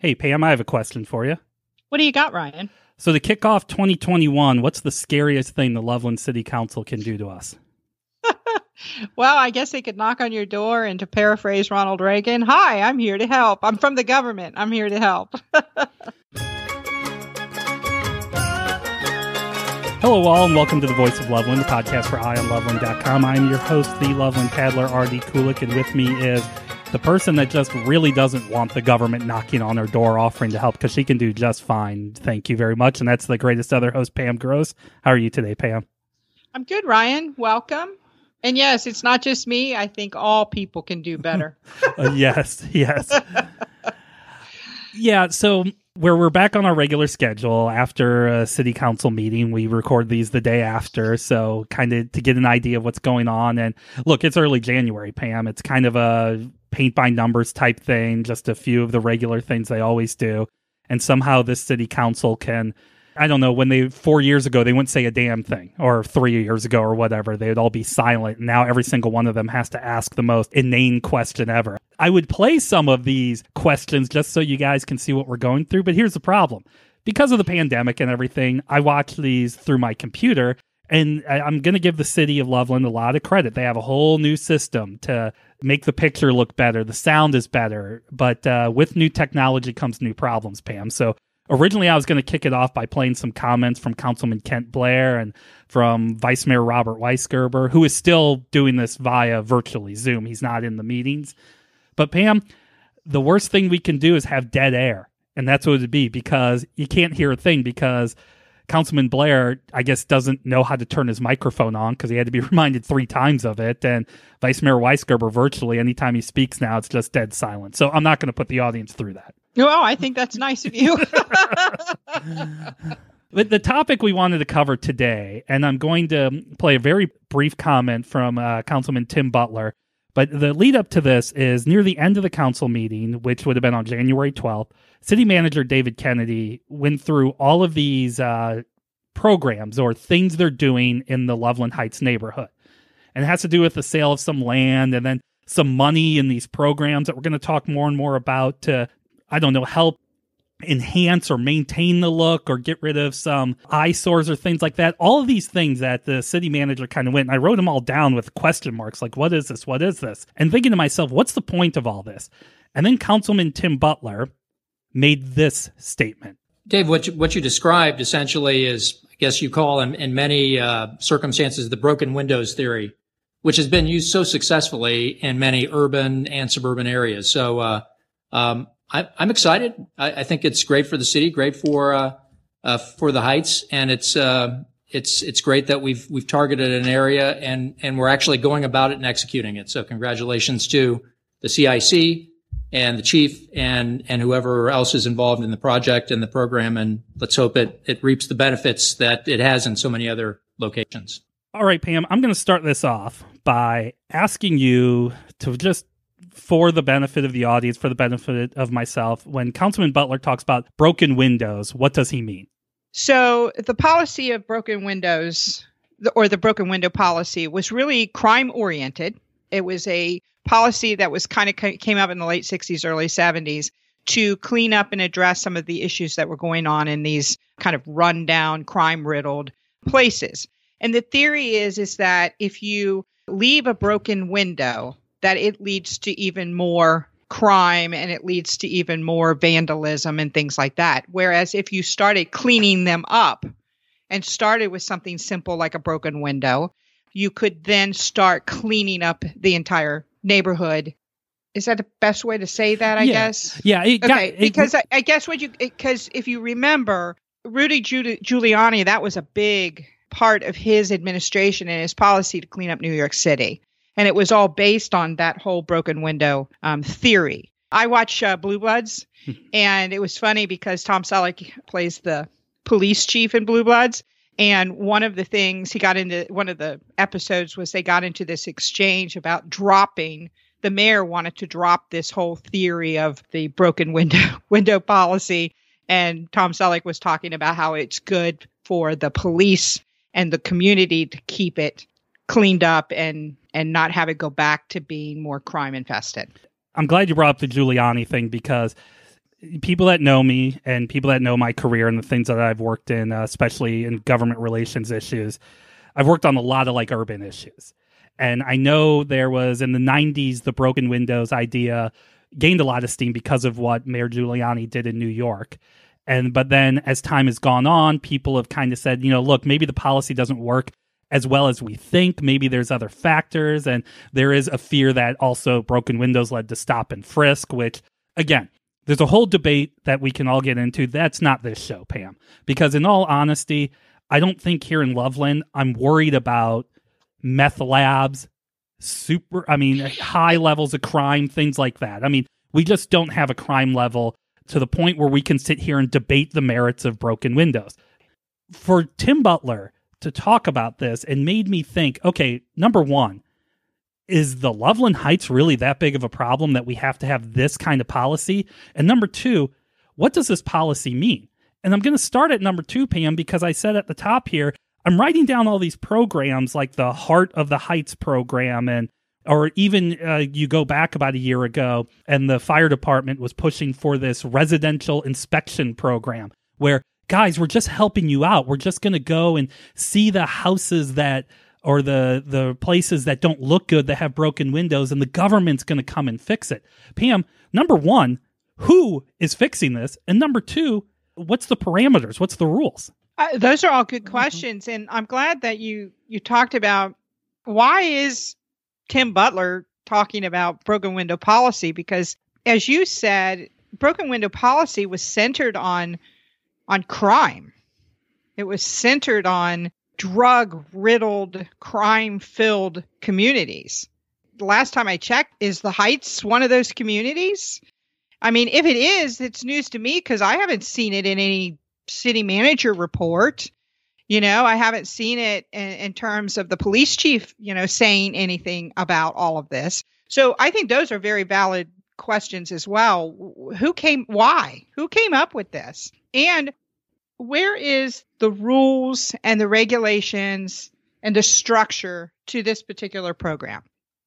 Hey, Pam, I have a question for you. What do you got, Ryan? So, to kick off 2021, what's the scariest thing the Loveland City Council can do to us? well, I guess they could knock on your door and to paraphrase Ronald Reagan, Hi, I'm here to help. I'm from the government. I'm here to help. Hello, all, and welcome to the Voice of Loveland, the podcast for IonLoveland.com. I'm your host, the Loveland Paddler, R.D. Kulik, and with me is the person that just really doesn't want the government knocking on her door offering to help because she can do just fine. Thank you very much. And that's the greatest other host, Pam Gross. How are you today, Pam? I'm good, Ryan. Welcome. And yes, it's not just me. I think all people can do better. uh, yes, yes. yeah, so where we're back on our regular schedule after a city council meeting. We record these the day after, so kind of to get an idea of what's going on. And look, it's early January, Pam. It's kind of a paint by numbers type thing, just a few of the regular things they always do. And somehow this city council can I don't know, when they four years ago they wouldn't say a damn thing, or three years ago or whatever, they would all be silent. Now every single one of them has to ask the most inane question ever. I would play some of these questions just so you guys can see what we're going through, but here's the problem. Because of the pandemic and everything, I watch these through my computer and I'm going to give the city of Loveland a lot of credit. They have a whole new system to make the picture look better. The sound is better, but uh, with new technology comes new problems, Pam. So originally I was going to kick it off by playing some comments from Councilman Kent Blair and from Vice Mayor Robert Weisgerber, who is still doing this via virtually Zoom. He's not in the meetings. But Pam, the worst thing we can do is have dead air. And that's what it would be because you can't hear a thing because Councilman Blair, I guess, doesn't know how to turn his microphone on because he had to be reminded three times of it. And Vice Mayor Weisgerber, virtually anytime he speaks now, it's just dead silent. So I'm not going to put the audience through that. Well, I think that's nice of you. But the topic we wanted to cover today, and I'm going to play a very brief comment from uh, Councilman Tim Butler. But the lead up to this is near the end of the council meeting, which would have been on January 12th. City Manager David Kennedy went through all of these uh, programs or things they're doing in the Loveland Heights neighborhood. And it has to do with the sale of some land and then some money in these programs that we're going to talk more and more about to I don't know, help enhance or maintain the look or get rid of some eyesores or things like that. All of these things that the city manager kind of went, and I wrote them all down with question marks like, what is this? What is this? And thinking to myself, what's the point of all this? And then Councilman Tim Butler made this statement. Dave, what you, what you described essentially is, I guess you call in, in many uh, circumstances, the broken windows theory, which has been used so successfully in many urban and suburban areas. So, uh, um, I, am excited. I, I, think it's great for the city, great for uh, uh, for the Heights, and it's uh, it's it's great that we've we've targeted an area and and we're actually going about it and executing it. So congratulations to the CIC and the chief and and whoever else is involved in the project and the program, and let's hope it it reaps the benefits that it has in so many other locations. All right, Pam, I'm going to start this off by asking you to just for the benefit of the audience, for the benefit of myself, when Councilman Butler talks about broken windows, what does he mean? So, the policy of broken windows, or the broken window policy, was really crime oriented. It was a policy that was kind of came up in the late 60s, early 70s to clean up and address some of the issues that were going on in these kind of rundown, crime riddled places. And the theory is is that if you leave a broken window that it leads to even more crime and it leads to even more vandalism and things like that. Whereas if you started cleaning them up and started with something simple like a broken window, you could then start cleaning up the entire neighborhood. Is that the best way to say that? I yeah. guess. Yeah. okay. Got, because I, I, guess what you because if you remember Rudy Giuliani, that was a big part of his administration and his policy to clean up New York City and it was all based on that whole broken window um, theory. I watch uh, Blue Bloods, and it was funny because Tom Selleck plays the police chief in Blue Bloods. And one of the things he got into, one of the episodes was they got into this exchange about dropping. The mayor wanted to drop this whole theory of the broken window window policy, and Tom Selleck was talking about how it's good for the police and the community to keep it cleaned up and and not have it go back to being more crime infested. I'm glad you brought up the Giuliani thing because people that know me and people that know my career and the things that I've worked in, uh, especially in government relations issues, I've worked on a lot of like urban issues. And I know there was in the 90s, the broken windows idea gained a lot of steam because of what Mayor Giuliani did in New York. And but then as time has gone on, people have kind of said, you know, look, maybe the policy doesn't work as well as we think. Maybe there's other factors. And there is a fear that also broken windows led to stop and frisk, which again, there's a whole debate that we can all get into. That's not this show, Pam. Because in all honesty, I don't think here in Loveland, I'm worried about meth labs, super, I mean, high levels of crime, things like that. I mean, we just don't have a crime level to the point where we can sit here and debate the merits of broken windows. For Tim Butler to talk about this and made me think okay, number one, is the Loveland Heights really that big of a problem that we have to have this kind of policy? And number two, what does this policy mean? And I'm going to start at number two, Pam, because I said at the top here, I'm writing down all these programs like the Heart of the Heights program and or even uh, you go back about a year ago and the fire department was pushing for this residential inspection program where guys we're just helping you out we're just going to go and see the houses that or the the places that don't look good that have broken windows and the government's going to come and fix it pam number 1 who is fixing this and number 2 what's the parameters what's the rules uh, those are all good mm-hmm. questions, mm-hmm. and I'm glad that you you talked about why is Tim Butler talking about broken window policy because, as you said, broken window policy was centered on on crime. It was centered on drug riddled, crime filled communities. The last time I checked, is the Heights one of those communities? I mean, if it is, it's news to me because I haven't seen it in any city manager report. You know, I haven't seen it in, in, terms of the police chief, you know, saying anything about all of this. So I think those are very valid questions as well. Who came, why? Who came up with this? And where is the rules and the regulations and the structure to this particular program?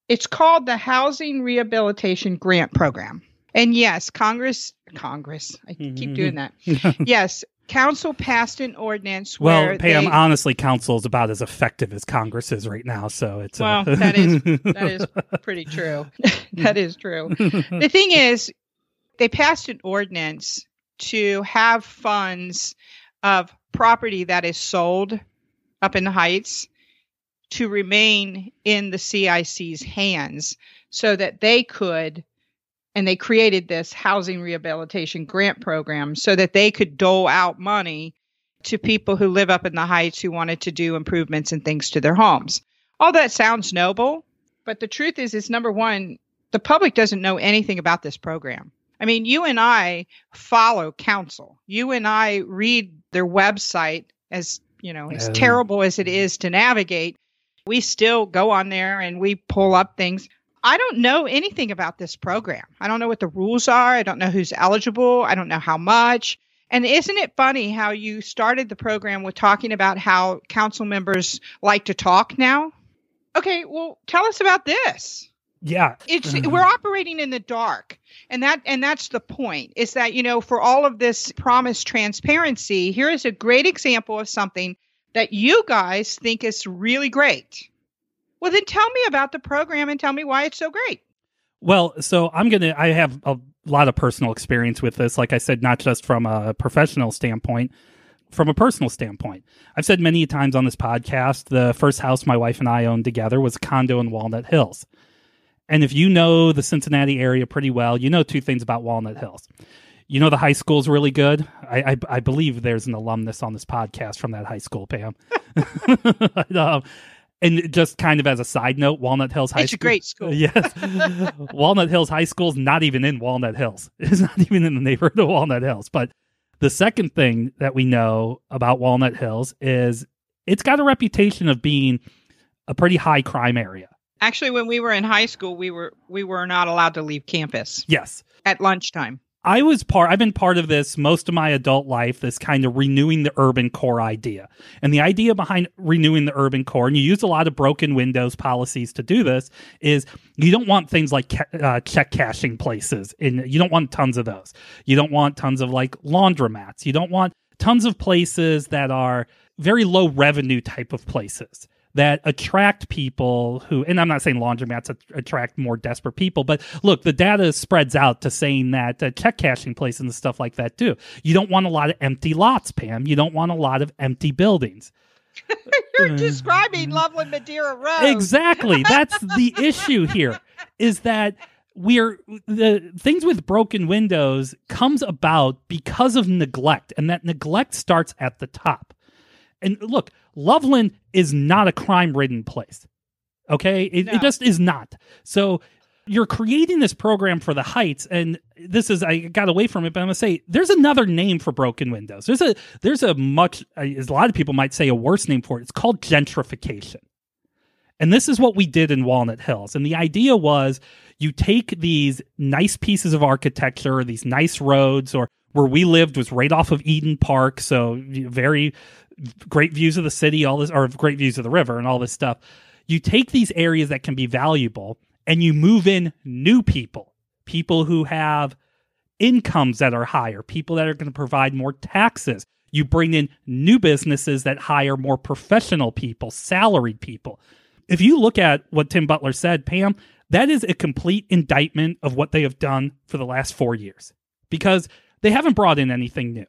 It's called the Housing Rehabilitation Grant Program. And yes, Congress, Congress, I keep mm-hmm. doing that. yes, council passed an ordinance. Well, Pam, they, honestly, council is about as effective as Congress is right now. So it's uh, well, a... that is that is pretty true. that is true. the thing is, they passed an ordinance to have funds of property that is sold up in the heights to remain in the CIC's hands so that they could and they created this housing rehabilitation grant program so that they could dole out money to people who live up in the heights who wanted to do improvements and things to their homes. All that sounds noble, but the truth is is number 1, the public doesn't know anything about this program. I mean, you and I follow council. You and I read their website as, you know, as terrible as it mm-hmm. is to navigate. We still go on there and we pull up things. I don't know anything about this program. I don't know what the rules are. I don't know who's eligible. I don't know how much. And isn't it funny how you started the program with talking about how council members like to talk now? Okay, well, tell us about this. Yeah. It's mm-hmm. we're operating in the dark. And that and that's the point. Is that, you know, for all of this promised transparency, here is a great example of something that you guys think is really great well, then tell me about the program and tell me why it's so great. Well, so I'm going to, I have a lot of personal experience with this. Like I said, not just from a professional standpoint, from a personal standpoint. I've said many times on this podcast the first house my wife and I owned together was a condo in Walnut Hills. And if you know the Cincinnati area pretty well, you know two things about Walnut Hills. You know the high school is really good. I, I, I believe there's an alumnus on this podcast from that high school, Pam. um, and just kind of as a side note, Walnut Hills High it's School. It's a great school. yes. Walnut Hills High School is not even in Walnut Hills. It's not even in the neighborhood of Walnut Hills. But the second thing that we know about Walnut Hills is it's got a reputation of being a pretty high crime area. Actually, when we were in high school, we were we were not allowed to leave campus. Yes. At lunchtime. I was part, I've been part of this most of my adult life, this kind of renewing the urban core idea. And the idea behind renewing the urban core, and you use a lot of broken windows policies to do this, is you don't want things like uh, check cashing places. And you don't want tons of those. You don't want tons of like laundromats. You don't want tons of places that are very low revenue type of places that attract people who, and I'm not saying laundromats attract more desperate people, but look, the data spreads out to saying that uh, check cashing places and stuff like that too. You don't want a lot of empty lots, Pam. You don't want a lot of empty buildings. You're describing Loveland Madeira Road. Exactly. That's the issue here is that we're the things with broken windows comes about because of neglect and that neglect starts at the top and look, Loveland is not a crime ridden place. Okay. It, no. it just is not. So you're creating this program for the Heights, and this is I got away from it, but I'm gonna say there's another name for broken windows. There's a there's a much as a lot of people might say a worse name for it. It's called gentrification. And this is what we did in Walnut Hills. And the idea was you take these nice pieces of architecture, or these nice roads, or where we lived was right off of Eden Park, so very great views of the city, all this, or great views of the river and all this stuff. You take these areas that can be valuable and you move in new people, people who have incomes that are higher, people that are going to provide more taxes. You bring in new businesses that hire more professional people, salaried people. If you look at what Tim Butler said, Pam, that is a complete indictment of what they have done for the last four years because they haven't brought in anything new.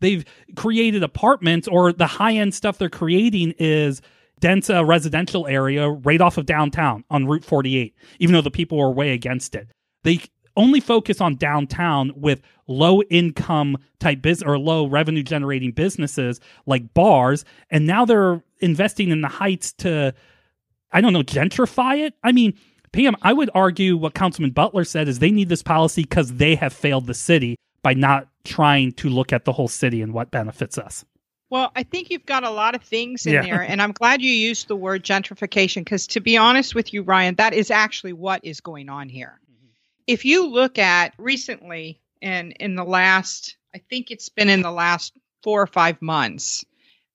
They've created apartments, or the high end stuff they're creating is dense uh, residential area right off of downtown on Route 48, even though the people were way against it. They only focus on downtown with low income type business or low revenue generating businesses like bars. And now they're investing in the heights to, I don't know, gentrify it. I mean, Pam, I would argue what Councilman Butler said is they need this policy because they have failed the city by not trying to look at the whole city and what benefits us. Well, I think you've got a lot of things in yeah. there, and I'm glad you used the word gentrification because, to be honest with you, Ryan, that is actually what is going on here. Mm-hmm. If you look at recently, and in the last, I think it's been in the last four or five months,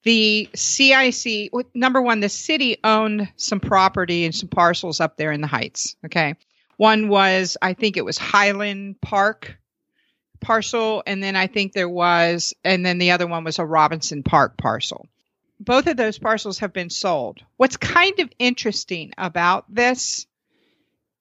the CIC, number one, the city owned some property and some parcels up there in the Heights. Okay. One was, I think it was Highland Park parcel, and then I think there was, and then the other one was a Robinson Park parcel. Both of those parcels have been sold. What's kind of interesting about this,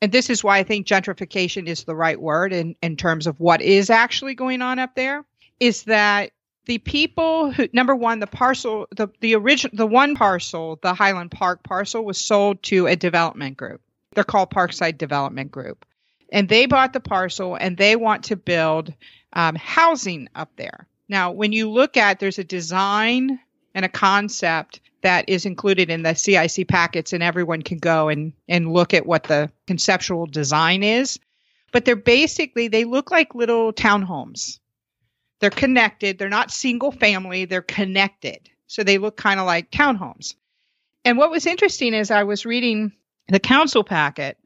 and this is why I think gentrification is the right word in, in terms of what is actually going on up there, is that the people who number one the parcel the the original the one parcel the highland park parcel was sold to a development group they're called parkside development group and they bought the parcel and they want to build um, housing up there. Now, when you look at, there's a design and a concept that is included in the CIC packets, and everyone can go and and look at what the conceptual design is. But they're basically they look like little townhomes. They're connected. They're not single family. They're connected, so they look kind of like townhomes. And what was interesting is I was reading the council packet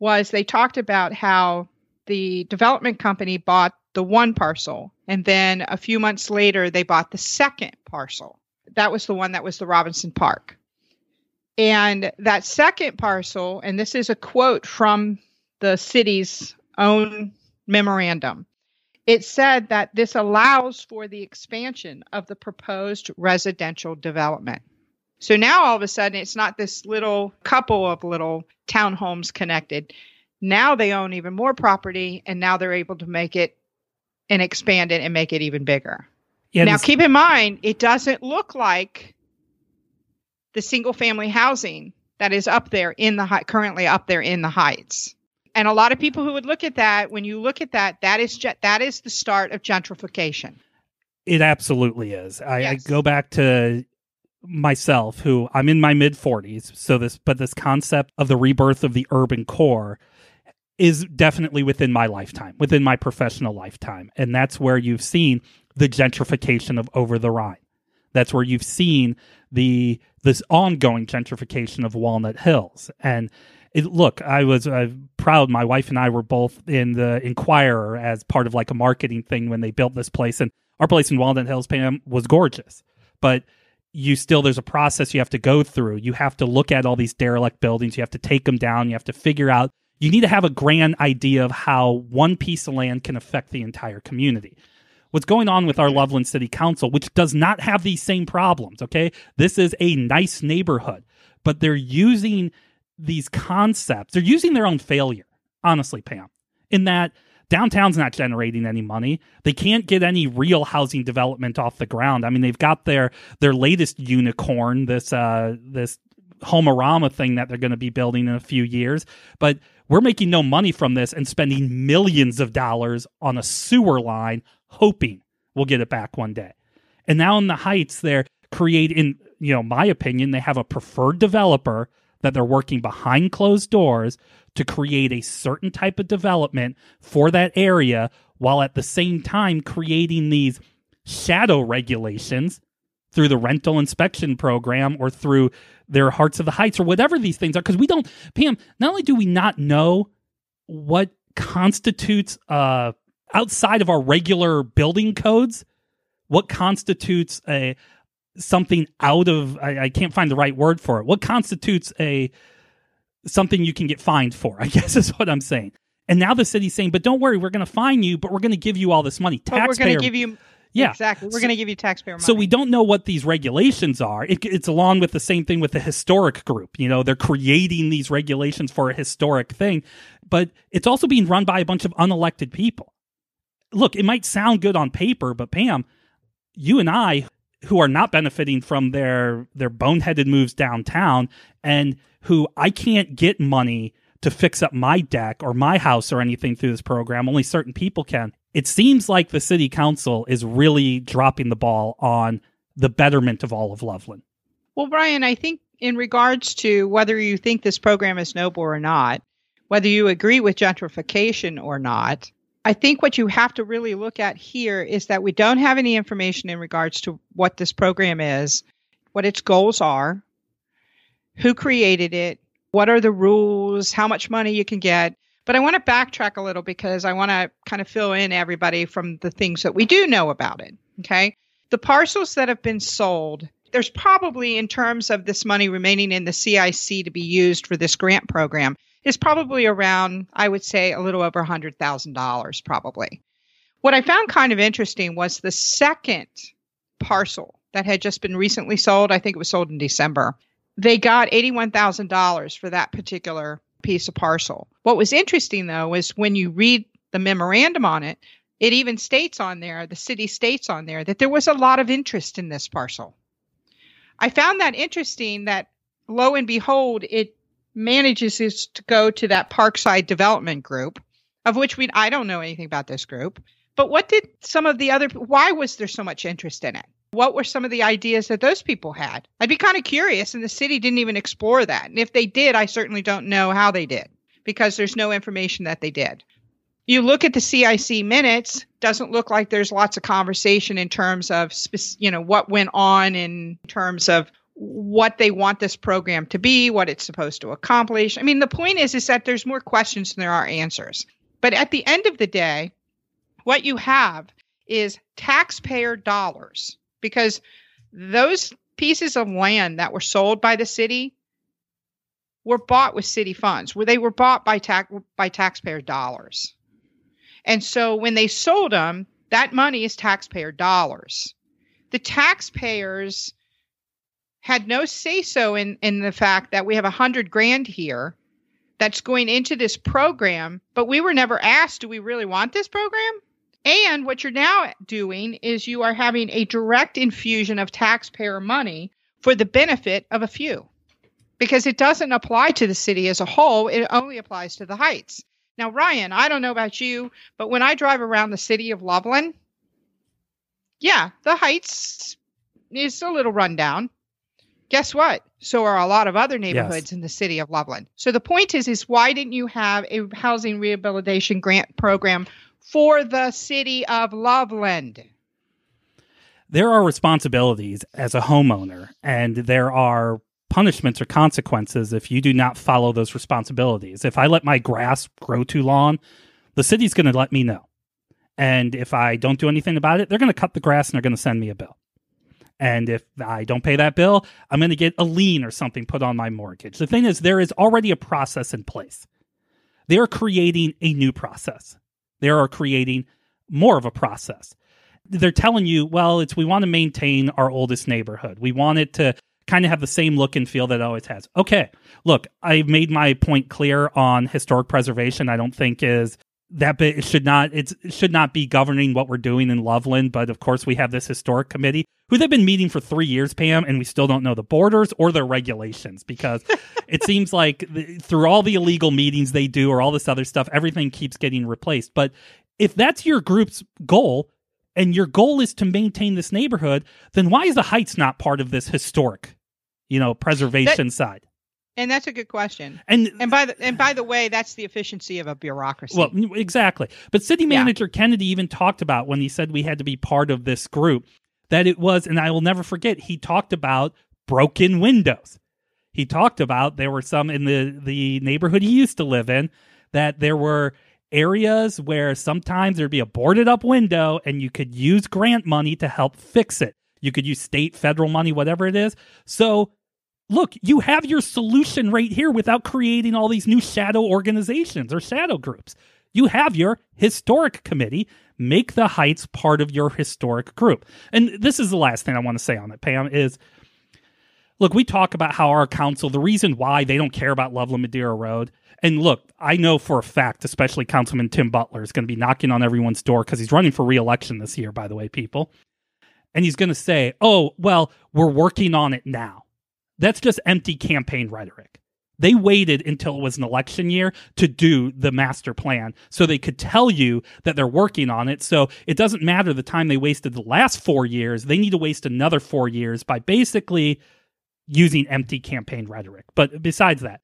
was they talked about how the development company bought the one parcel and then a few months later they bought the second parcel. That was the one that was the robinson park. And that second parcel and this is a quote from the city's own memorandum it said that this allows for the expansion of the proposed residential development so now all of a sudden, it's not this little couple of little townhomes connected. Now they own even more property, and now they're able to make it and expand it and make it even bigger. Yeah, now, keep in mind, it doesn't look like the single family housing that is up there in the hi- currently up there in the heights. And a lot of people who would look at that, when you look at that, that is that is the start of gentrification. It absolutely is. I, yes. I go back to myself who I'm in my mid 40s so this but this concept of the rebirth of the urban core is definitely within my lifetime within my professional lifetime. And that's where you've seen the gentrification of over the Rhine. That's where you've seen the this ongoing gentrification of Walnut Hills. And it, look, I was uh, proud. My wife and I were both in the Inquirer as part of like a marketing thing when they built this place, and our place in Walnut Hills, Pam, was gorgeous, but you still there's a process you have to go through. You have to look at all these derelict buildings. You have to take them down. You have to figure out. You need to have a grand idea of how one piece of land can affect the entire community. What's going on with our Loveland City Council, which does not have these same problems, okay? This is a nice neighborhood, but they're using these concepts. They're using their own failure, honestly, Pam, in that downtown's not generating any money. They can't get any real housing development off the ground. I mean, they've got their their latest unicorn, this uh this Homerama thing that they're going to be building in a few years, but we're making no money from this and spending millions of dollars on a sewer line hoping we'll get it back one day. And now in the Heights they're creating, you know, my opinion, they have a preferred developer that they're working behind closed doors to create a certain type of development for that area while at the same time creating these shadow regulations through the rental inspection program or through their hearts of the heights or whatever these things are. Because we don't pam not only do we not know what constitutes uh outside of our regular building codes what constitutes a something out of I, I can't find the right word for it. What constitutes a something you can get fined for, I guess is what I'm saying. And now the city's saying, but don't worry, we're going to fine you, but we're going to give you all this money. Taxpayer, but we're going to give you yeah, exactly. We're so, going to give you taxpayer money. So we don't know what these regulations are. It, it's along with the same thing with the historic group. You know, they're creating these regulations for a historic thing, but it's also being run by a bunch of unelected people. Look, it might sound good on paper, but Pam, you and I, who are not benefiting from their their boneheaded moves downtown, and who I can't get money to fix up my deck or my house or anything through this program. Only certain people can. It seems like the city council is really dropping the ball on the betterment of all of Loveland. Well, Ryan, I think in regards to whether you think this program is noble or not, whether you agree with gentrification or not, I think what you have to really look at here is that we don't have any information in regards to what this program is, what its goals are, who created it, what are the rules, how much money you can get. But I want to backtrack a little because I want to kind of fill in everybody from the things that we do know about it. Okay. The parcels that have been sold, there's probably, in terms of this money remaining in the CIC to be used for this grant program, is probably around, I would say, a little over $100,000 probably. What I found kind of interesting was the second parcel that had just been recently sold. I think it was sold in December they got $81,000 for that particular piece of parcel. What was interesting though is when you read the memorandum on it, it even states on there, the city states on there, that there was a lot of interest in this parcel. I found that interesting that lo and behold, it manages to go to that Parkside Development Group, of which we I don't know anything about this group. But what did some of the other why was there so much interest in it? What were some of the ideas that those people had? I'd be kind of curious, and the city didn't even explore that. And if they did, I certainly don't know how they did because there's no information that they did. You look at the CIC minutes, doesn't look like there's lots of conversation in terms of you know what went on in terms of what they want this program to be, what it's supposed to accomplish. I mean, the point is is that there's more questions than there are answers. But at the end of the day, what you have is taxpayer dollars because those pieces of land that were sold by the city were bought with city funds where they were bought by tax by taxpayer dollars. And so when they sold them that money is taxpayer dollars. The taxpayers had no say so in in the fact that we have a hundred grand here that's going into this program but we were never asked do we really want this program and what you're now doing is you are having a direct infusion of taxpayer money for the benefit of a few because it doesn't apply to the city as a whole, it only applies to the heights. Now, Ryan, I don't know about you, but when I drive around the city of Loveland, yeah, the heights is a little rundown. Guess what? So are a lot of other neighborhoods yes. in the city of Loveland. So the point is, is why didn't you have a housing rehabilitation grant program for the city of Loveland? There are responsibilities as a homeowner, and there are punishments or consequences if you do not follow those responsibilities. If I let my grass grow too long, the city's going to let me know. And if I don't do anything about it, they're going to cut the grass and they're going to send me a bill. And if I don't pay that bill, I'm going to get a lien or something put on my mortgage. The thing is, there is already a process in place. They are creating a new process. They are creating more of a process. They're telling you, well, it's we want to maintain our oldest neighborhood. We want it to kind of have the same look and feel that it always has. Okay, look, I've made my point clear on historic preservation. I don't think is that bit should not it's, it should not be governing what we're doing in Loveland, but of course we have this historic committee who they've been meeting for three years, Pam, and we still don't know the borders or their regulations because it seems like the, through all the illegal meetings they do or all this other stuff, everything keeps getting replaced. But if that's your group's goal and your goal is to maintain this neighborhood, then why is the Heights not part of this historic, you know, preservation that, side? And that's a good question. And and by the and by the way, that's the efficiency of a bureaucracy. Well, exactly. But city manager yeah. Kennedy even talked about when he said we had to be part of this group that it was, and I will never forget. He talked about broken windows. He talked about there were some in the the neighborhood he used to live in that there were areas where sometimes there'd be a boarded up window and you could use grant money to help fix it. You could use state, federal money, whatever it is. So look, you have your solution right here without creating all these new shadow organizations or shadow groups. You have your historic committee. Make the Heights part of your historic group. And this is the last thing I want to say on it, Pam, is look, we talk about how our council, the reason why they don't care about Loveland Madeira Road. And look, I know for a fact, especially Councilman Tim Butler is going to be knocking on everyone's door because he's running for reelection this year, by the way, people. And he's going to say, oh, well, we're working on it now. That's just empty campaign rhetoric. They waited until it was an election year to do the master plan so they could tell you that they're working on it. So it doesn't matter the time they wasted the last four years. They need to waste another four years by basically using empty campaign rhetoric. But besides that,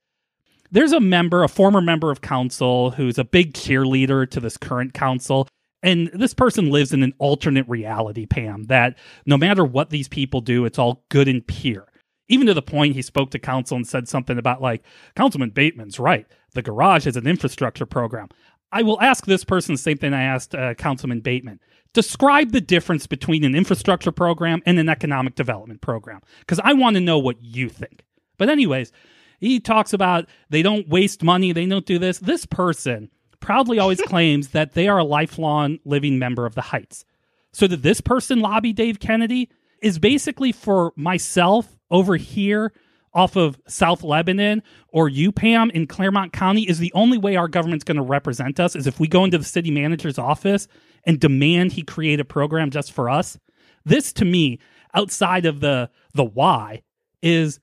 there's a member, a former member of council, who's a big cheerleader to this current council. And this person lives in an alternate reality, Pam, that no matter what these people do, it's all good and pure even to the point he spoke to council and said something about like councilman bateman's right. The garage is an infrastructure program. I will ask this person the same thing i asked uh, councilman bateman. Describe the difference between an infrastructure program and an economic development program because i want to know what you think. But anyways he talks about they don't waste money they don't do this. This person proudly always claims that they are a lifelong living member of the heights. So did this person lobby dave kennedy? Is basically for myself over here off of South Lebanon or UPAM in Clermont County is the only way our government's going to represent us is if we go into the city manager's office and demand he create a program just for us. This to me, outside of the the why, is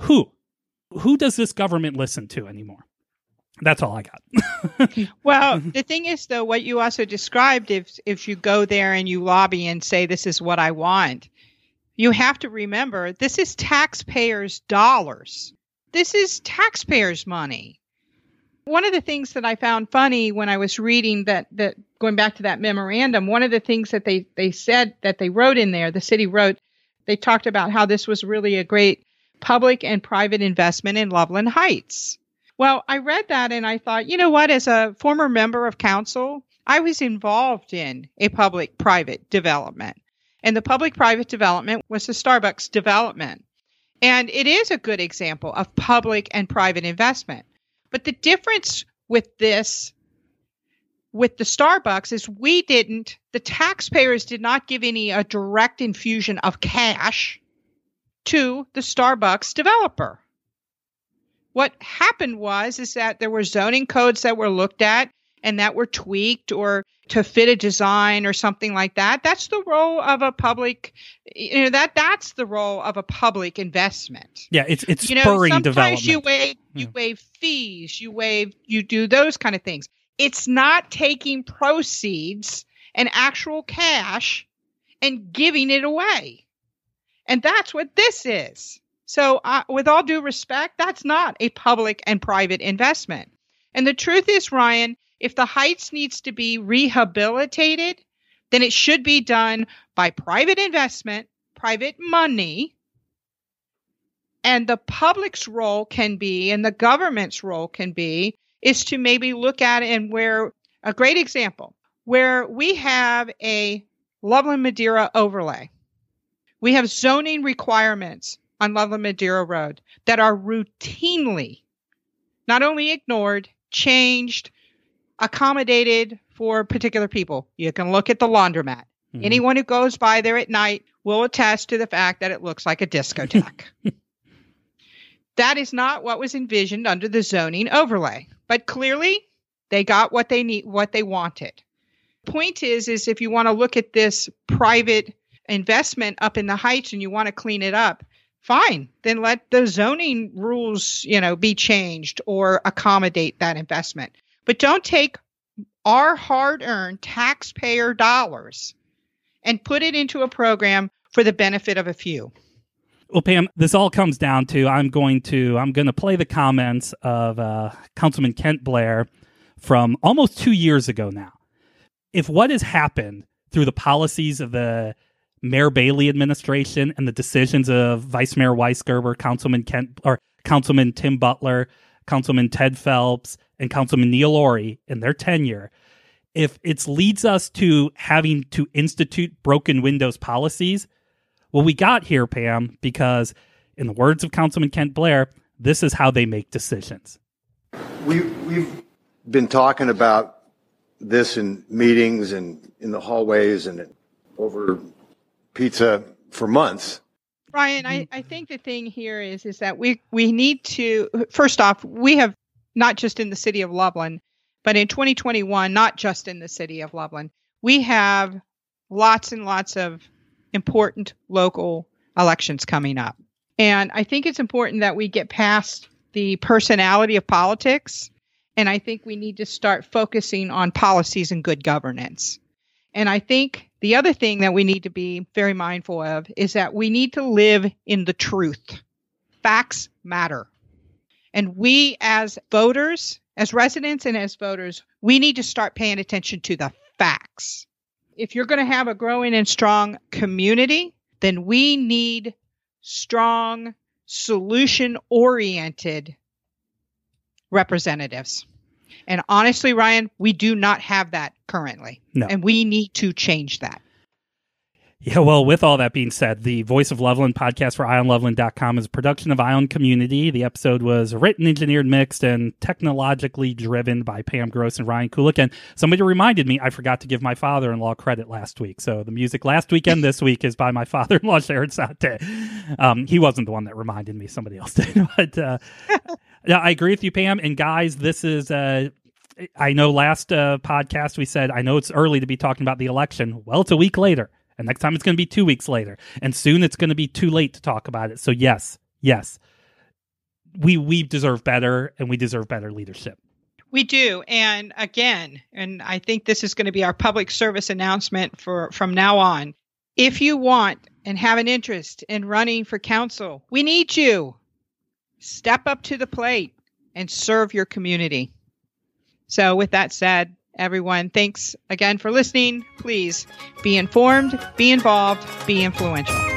who? Who does this government listen to anymore? That's all I got. well, the thing is though, what you also described if if you go there and you lobby and say this is what I want, you have to remember this is taxpayers' dollars. This is taxpayers' money. One of the things that I found funny when I was reading that that going back to that memorandum, one of the things that they they said that they wrote in there, the city wrote, they talked about how this was really a great public and private investment in Loveland Heights. Well, I read that and I thought, you know what, as a former member of council, I was involved in a public private development. And the public private development was the Starbucks development. And it is a good example of public and private investment. But the difference with this, with the Starbucks, is we didn't, the taxpayers did not give any a direct infusion of cash to the Starbucks developer. What happened was is that there were zoning codes that were looked at and that were tweaked or to fit a design or something like that that's the role of a public you know that that's the role of a public investment. Yeah it's it's you know sometimes development. you waive you yeah. waive fees you waive you do those kind of things. It's not taking proceeds and actual cash and giving it away. And that's what this is. So uh, with all due respect that's not a public and private investment. And the truth is ryan if the Heights needs to be rehabilitated, then it should be done by private investment, private money, And the public's role can be, and the government's role can be, is to maybe look at and where a great example where we have a Loveland Madeira overlay. We have zoning requirements on Loveland Madeira Road that are routinely not only ignored, changed, accommodated for particular people. You can look at the laundromat. Mm-hmm. Anyone who goes by there at night will attest to the fact that it looks like a discotheque. that is not what was envisioned under the zoning overlay. But clearly, they got what they need what they wanted. Point is is if you want to look at this private investment up in the heights and you want to clean it up, fine. Then let the zoning rules, you know, be changed or accommodate that investment. But don't take our hard-earned taxpayer dollars and put it into a program for the benefit of a few. Well, Pam, this all comes down to I'm going to I'm going to play the comments of uh, Councilman Kent Blair from almost two years ago now. If what has happened through the policies of the Mayor Bailey administration and the decisions of Vice Mayor Weisgerber, Councilman Kent or Councilman Tim Butler, Councilman Ted Phelps, and Councilman Neil Oury in their tenure, if it leads us to having to institute broken windows policies, well, we got here, Pam, because in the words of Councilman Kent Blair, this is how they make decisions. We, we've been talking about this in meetings and in the hallways and over pizza for months. Ryan, I, I think the thing here is is that we we need to first off we have not just in the city of Loveland, but in 2021, not just in the city of Loveland, we have lots and lots of important local elections coming up. And I think it's important that we get past the personality of politics. And I think we need to start focusing on policies and good governance. And I think the other thing that we need to be very mindful of is that we need to live in the truth. Facts matter. And we, as voters, as residents and as voters, we need to start paying attention to the facts. If you're going to have a growing and strong community, then we need strong, solution oriented representatives. And honestly, Ryan, we do not have that currently. No. And we need to change that. Yeah, well, with all that being said, the Voice of Loveland podcast for IONLoveland.com is a production of Ion Community. The episode was written, engineered, mixed, and technologically driven by Pam Gross and Ryan Kulik. And somebody reminded me I forgot to give my father in law credit last week. So the music last weekend this week is by my father in law, Sharon Sate. Um, he wasn't the one that reminded me, somebody else did. but uh, yeah, I agree with you, Pam. And guys, this is. Uh, I know last uh, podcast we said, I know it's early to be talking about the election. Well, it's a week later. And next time it's going to be two weeks later. And soon it's going to be too late to talk about it. So, yes, yes, we, we deserve better and we deserve better leadership. We do. And again, and I think this is going to be our public service announcement for from now on. If you want and have an interest in running for council, we need you. Step up to the plate and serve your community. So, with that said, everyone, thanks again for listening. Please be informed, be involved, be influential.